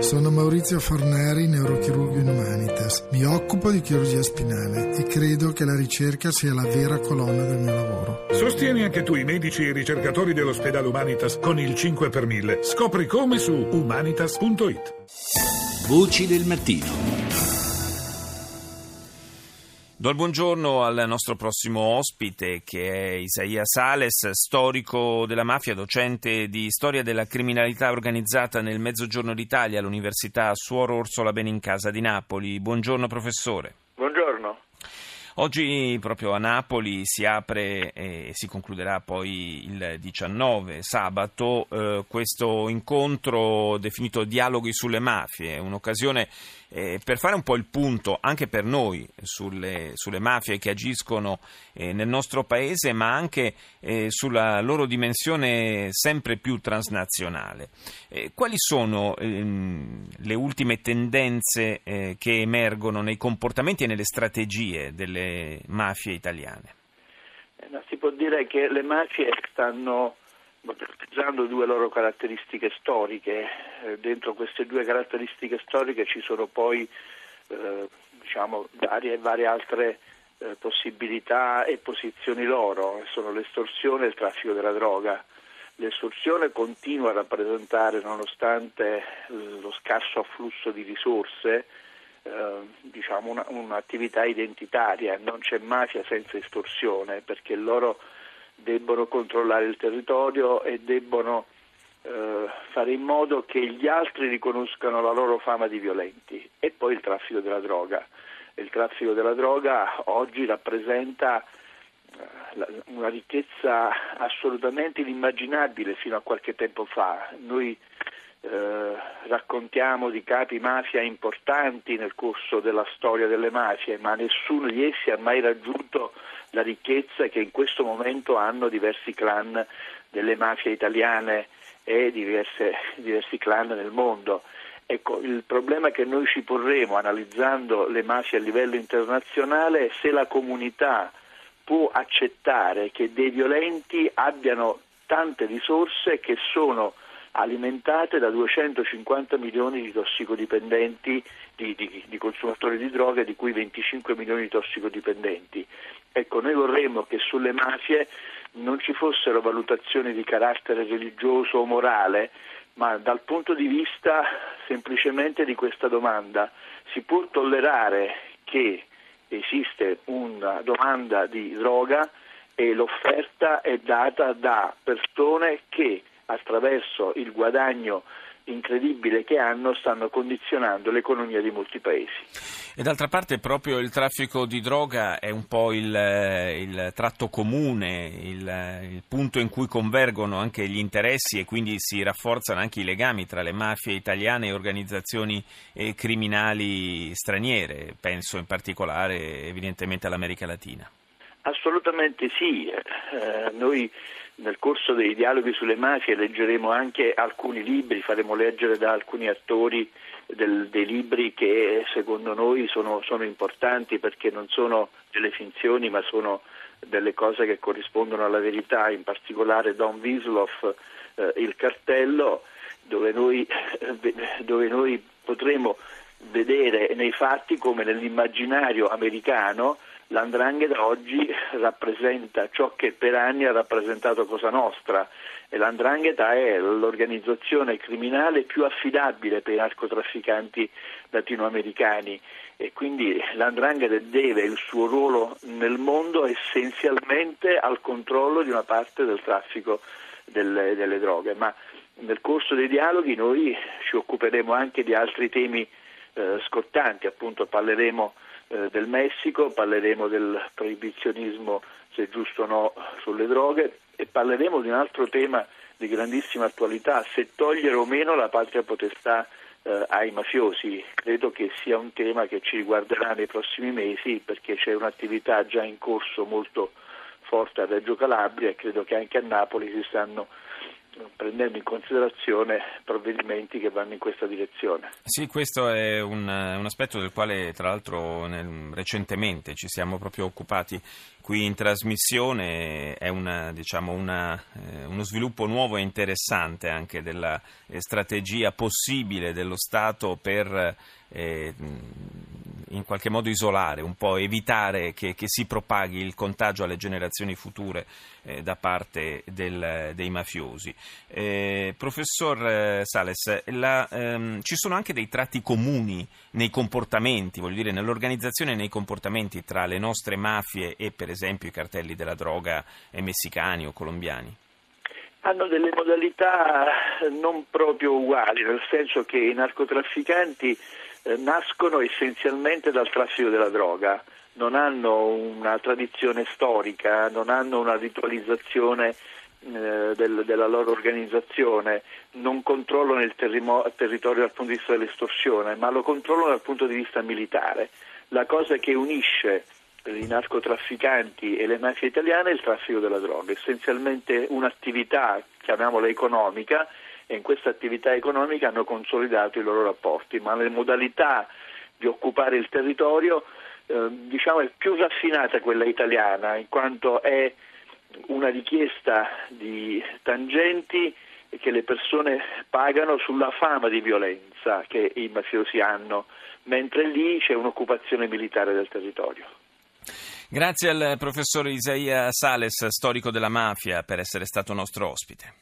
Sono Maurizio Forneri, neurochirurgo in Humanitas. Mi occupo di chirurgia spinale e credo che la ricerca sia la vera colonna del mio lavoro. Sostieni anche tu i medici e i ricercatori dell'ospedale Humanitas con il 5 per 1000. Scopri come su humanitas.it. Voci del mattino. Do il buongiorno al nostro prossimo ospite che è Isaia Sales, storico della mafia, docente di storia della criminalità organizzata nel Mezzogiorno d'Italia all'Università Suor Orsola Benincasa di Napoli. Buongiorno professore. Buongiorno. Oggi proprio a Napoli si apre e si concluderà poi il 19 sabato eh, questo incontro definito Dialoghi sulle mafie, un'occasione eh, per fare un po' il punto anche per noi sulle, sulle mafie che agiscono eh, nel nostro paese, ma anche eh, sulla loro dimensione sempre più transnazionale. Eh, quali sono ehm, le ultime tendenze eh, che emergono nei comportamenti e nelle strategie delle mafie italiane? Eh, si può dire che le mafie stanno utilizzando due loro caratteristiche storiche. Eh, dentro queste due caratteristiche storiche ci sono poi eh, diciamo, varie, varie, altre eh, possibilità e posizioni loro, sono l'estorsione e il traffico della droga. L'estorsione continua a rappresentare, nonostante lo scarso afflusso di risorse, eh, diciamo una, un'attività identitaria, non c'è mafia senza estorsione perché loro debbono controllare il territorio e debbono eh, fare in modo che gli altri riconoscano la loro fama di violenti e poi il traffico della droga. Il traffico della droga oggi rappresenta eh, una ricchezza assolutamente inimmaginabile fino a qualche tempo fa. Noi eh, raccontiamo di capi mafia importanti nel corso della storia delle mafie, ma nessuno di essi ha mai raggiunto la ricchezza che in questo momento hanno diversi clan delle mafie italiane e diverse, diversi clan nel mondo. Ecco, il problema che noi ci porremo analizzando le mafie a livello internazionale è se la comunità può accettare che dei violenti abbiano tante risorse che sono alimentate da 250 milioni di tossicodipendenti, di, di, di, consumatori di droga, di cui 25 milioni di tossicodipendenti. Ecco, noi vorremmo che sulle mafie non ci fossero valutazioni di carattere religioso o morale, ma dal punto di vista semplicemente di questa domanda, si può tollerare che esiste una domanda di droga e l'offerta è data da persone che attraverso il guadagno incredibile che hanno stanno condizionando l'economia di molti paesi. E d'altra parte proprio il traffico di droga è un po' il, il tratto comune, il, il, punto in cui convergono anche gli interessi e quindi si rafforzano anche i legami tra le mafie italiane e organizzazioni eh, criminali straniere, penso in particolare evidentemente all'America Latina. Assolutamente sì, eh, noi nel corso dei dialoghi sulle mafie leggeremo anche alcuni libri, faremo leggere da alcuni attori del, dei libri che secondo noi sono, sono, importanti perché non sono delle finzioni ma sono delle cose che corrispondono alla verità, in particolare Don Wiesloff, eh, Il cartello, dove noi, eh, dove noi potremo vedere nei fatti come nell'immaginario americano l'andrangheta oggi rappresenta ciò che per anni ha rappresentato Cosa Nostra e l'andrangheta è l'organizzazione criminale più affidabile per i narcotrafficanti latinoamericani e quindi l'andrangheta deve il suo ruolo nel mondo essenzialmente al controllo di una parte del traffico delle, delle droghe, ma nel corso dei dialoghi noi ci occuperemo anche di altri temi eh, scottanti, appunto parleremo eh, del Messico, parleremo del proibizionismo, se giusto o no, sulle droghe e parleremo di un altro tema di grandissima attualità, se togliere o meno la patria potestà eh, ai mafiosi. Credo che sia un tema che ci riguarderà nei prossimi mesi perché c'è un'attività già in corso molto forte a Reggio Calabria e credo che anche a Napoli si stanno prendendo in considerazione provvedimenti che vanno in questa direzione. Sì, questo è un, un aspetto del quale tra l'altro nel, recentemente ci siamo proprio occupati qui in trasmissione, è una, diciamo, una, eh, uno sviluppo nuovo e interessante anche della eh, strategia possibile dello Stato per eh, in qualche modo isolare, un po' evitare che, che si propaghi il contagio alle generazioni future eh, da parte del, dei mafiosi. Eh, professor eh, Sales, la, ehm, ci sono anche dei tratti comuni nei comportamenti, voglio dire, nell'organizzazione e nei comportamenti tra le nostre mafie e per esempio i cartelli della droga messicani o colombiani? hanno delle modalità non proprio uguali, nel senso che i narcotrafficanti eh, nascono essenzialmente dal traffico della droga, non hanno una tradizione storica, non hanno una ritualizzazione eh, del, della loro organizzazione, non controllano il terrimo, territorio dal punto di vista dell'estorsione, ma lo controllano dal punto di vista militare. La cosa che unisce i narcotrafficanti e le mafie italiane è il traffico della droga, essenzialmente un'attività, chiamiamola economica, e in questa attività economica hanno consolidato i loro rapporti, ma le modalità di occupare il territorio eh, diciamo è più raffinata quella italiana, in quanto è una richiesta di tangenti che le persone pagano sulla fama di violenza che i mafiosi hanno, mentre lì c'è un'occupazione militare del territorio. Grazie al professor Isaia Sales, storico della mafia, per essere stato nostro ospite.